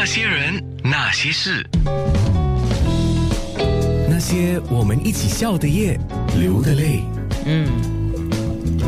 那些人，那些事，那些我们一起笑的夜，流的泪。嗯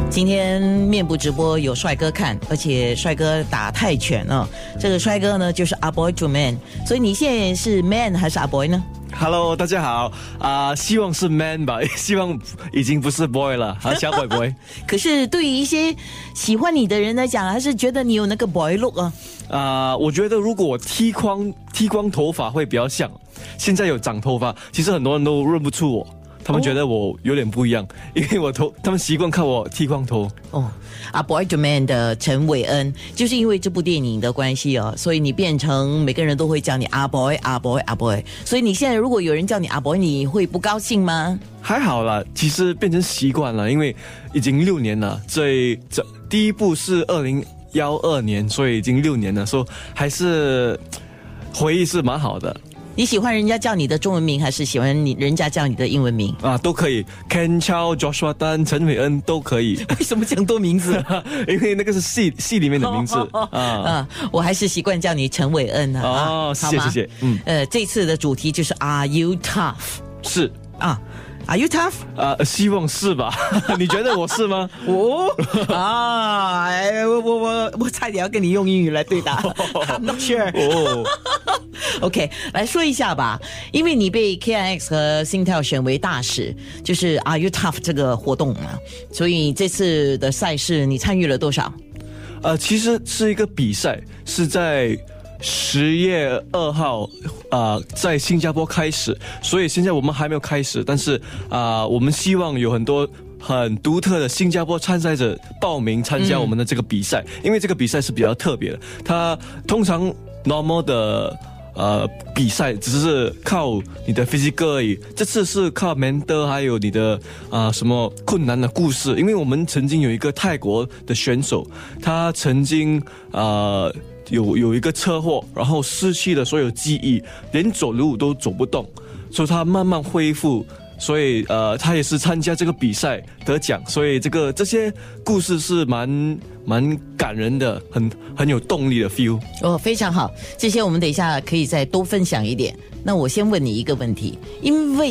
今天面部直播有帅哥看，而且帅哥打泰拳啊、这个帅哥呢就是阿 boy to man，所以你现在是 man 还是阿 boy 呢？Hello，大家好。啊、希望是 man 吧，希望已经不是 boy 了，啊，小 boy boy 可是对于一些喜欢你的人来讲，还是觉得你有那个 boy look 啊。啊、我觉得如果我剃光剃光头发会比较像，现在有长头发，其实很多人都认不出我，他们觉得我有点不一样，因为我头，他们习惯看我剃光头。哦，啊，Boy to Man 的陈伟恩，就是因为这部电影的关系哦，所以你变成每个人都会叫你阿 boy 阿 boy 阿 boy，所以你现在如果有人叫你阿 boy，你会不高兴吗？还好啦，其实变成习惯了，因为已经六年了。最这第一部是二零幺二年，所以已经六年了，所以还是回忆是蛮好的你喜欢人家叫你的中文名，还是喜欢你人家叫你的英文名？啊，都可以。Ken Chow、Joshua Tan、陈伟恩都可以，为什么讲多名字？因为那个是戏戏里面的名字 啊。啊，我还是习惯叫你陈伟恩啊。哦谢谢谢谢嗯呃，这次的主题就是 Are you tough？是啊，Are you tough？啊，希望是吧？你觉得我是吗？哦啊，哎，我我我我差点要跟你用英语来对答，I'm not sure。哦，OK，来说一下吧，因为你被 KIX 和 Intel 选为大使，就是 Are You Tough 这个活动嘛，所以这次的赛事你参与了多少？呃，其实是一个比赛，是在十月二号啊、在新加坡开始，所以现在我们还没有开始，但是啊、我们希望有很多。很独特的新加坡参赛者报名参加我们的这个比赛，因为这个比赛是比较特别的。它通常 normal 的呃比赛只是靠你的 physical 而已，这次是靠 mental 还有你的啊、什么困难的故事。因为我们曾经有一个泰国的选手，他曾经啊有有一个车祸，然后失去了所有记忆，连走路都走不动，所以他慢慢恢复。所以呃，他也是参加这个比赛得奖，所以这个这些故事是蛮蛮感人的，很很有动力的 feel。哦，非常好，这些我们等一下可以再多分享一点。那我先问你一个问题，因为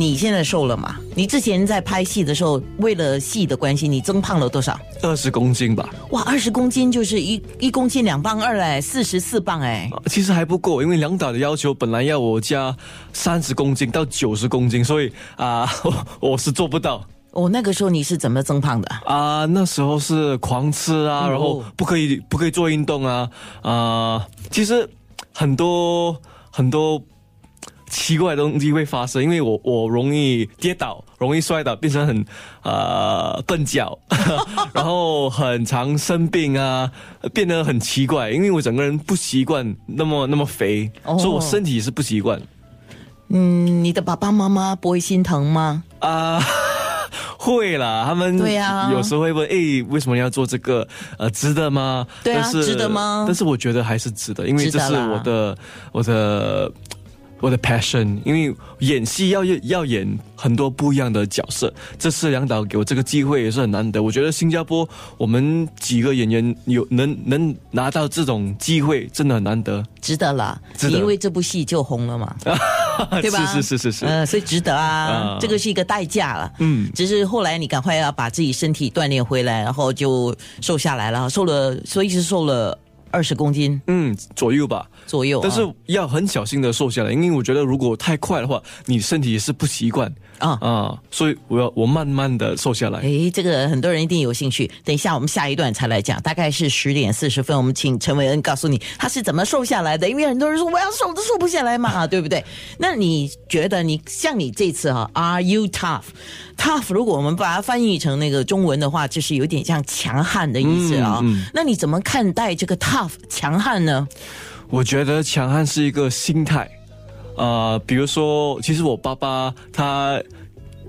你现在瘦了嘛？你之前在拍戏的时候，为了戏的关系，你增胖了多少？二十公斤吧，哇，二十公斤就是一一公斤两磅二嘞，四十四磅哎。啊其实还不够，因为梁导的要求本来要我加三十公斤到九十公斤，所以啊、我 我是做不到哦，那个时候你是怎么增胖的？啊、那时候是狂吃啊，哦然后不可以不可以做运动啊啊、其实很多很多。奇怪的东西会发生，因为我我容易跌倒，容易摔倒，变成很呃笨脚，然后很常生病啊，变得很奇怪，因为我整个人不习惯那么那么肥，哦所以我身体是不习惯嗯，你的爸爸妈妈不会心疼吗？啊。会啦，他们对呀有时候会问，诶，为什么要做这个？呃，值得吗？对值得吗但是我觉得还是值得，因为这是我的我的我的 passion，因为演戏要要演很多不一样的角色，这次梁导给我这个机会也是很难得。我觉得新加坡我们几个演员有能能拿到这种机会，真的很难得。值得了，得你因为这部戏就红了嘛，对吧？是是是是是。呃，所以值得啊，啊这个是一个代价了。嗯只是后来你赶快要把自己身体锻炼回来，然后就瘦下来了，瘦了，所以是瘦了二十公斤嗯，左右吧。左右啊、但是要很小心的瘦下来，因为我觉得如果太快的话，你身体也是不习惯啊。啊，所以我要我慢慢的瘦下来。诶，这个很多人一定有兴趣。等一下，我们下一段才来讲，大概是十点四十分，我们请陈伟恩告诉你他是怎么瘦下来的。因为很多人说我要瘦都瘦不下来嘛，对不对？那你觉得你像你这次哈、a r e you tough？tough 如果我们把它翻译成那个中文的话，就是有点像强悍的意思啊、嗯嗯那你怎么看待这个 tough 强悍呢？我觉得强悍是一个心态，呃，比如说，其实我爸爸他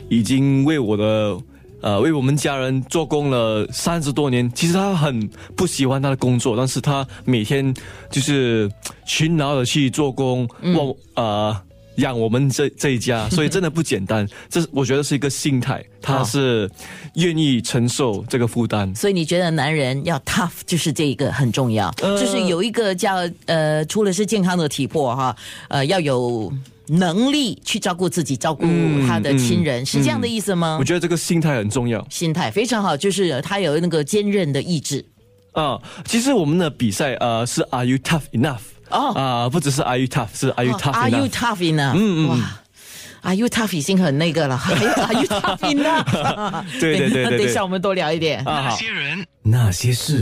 已经为我的。呃，为我们家人做工了三十多年。其实他很不喜欢他的工作，但是他每天就是勤劳的去做工，忘、呃养我们这这一家，所以真的不简单。这我觉得是一个心态，他是愿意承受这个负担。所以你觉得男人要 tough，就是这一个很重要，呃就是有一个叫呃，除了是健康的体魄哈，呃，要有能力去照顾自己，照顾嗯他的亲人，是这样的意思吗？我觉得这个心态很重要心态非常好，就是他有那个坚韧的意志。啊。其实我们的比赛呃是 Are you tough enough？哦啊，不只是 Are you tough，是 Are you 哦 tough Are you enough？tough enough？嗯嗯哇。Are you tough 已经很那个了，还有 Are you tough enough？对对对对对等一下我们多聊一点。啊好那些人。那些事。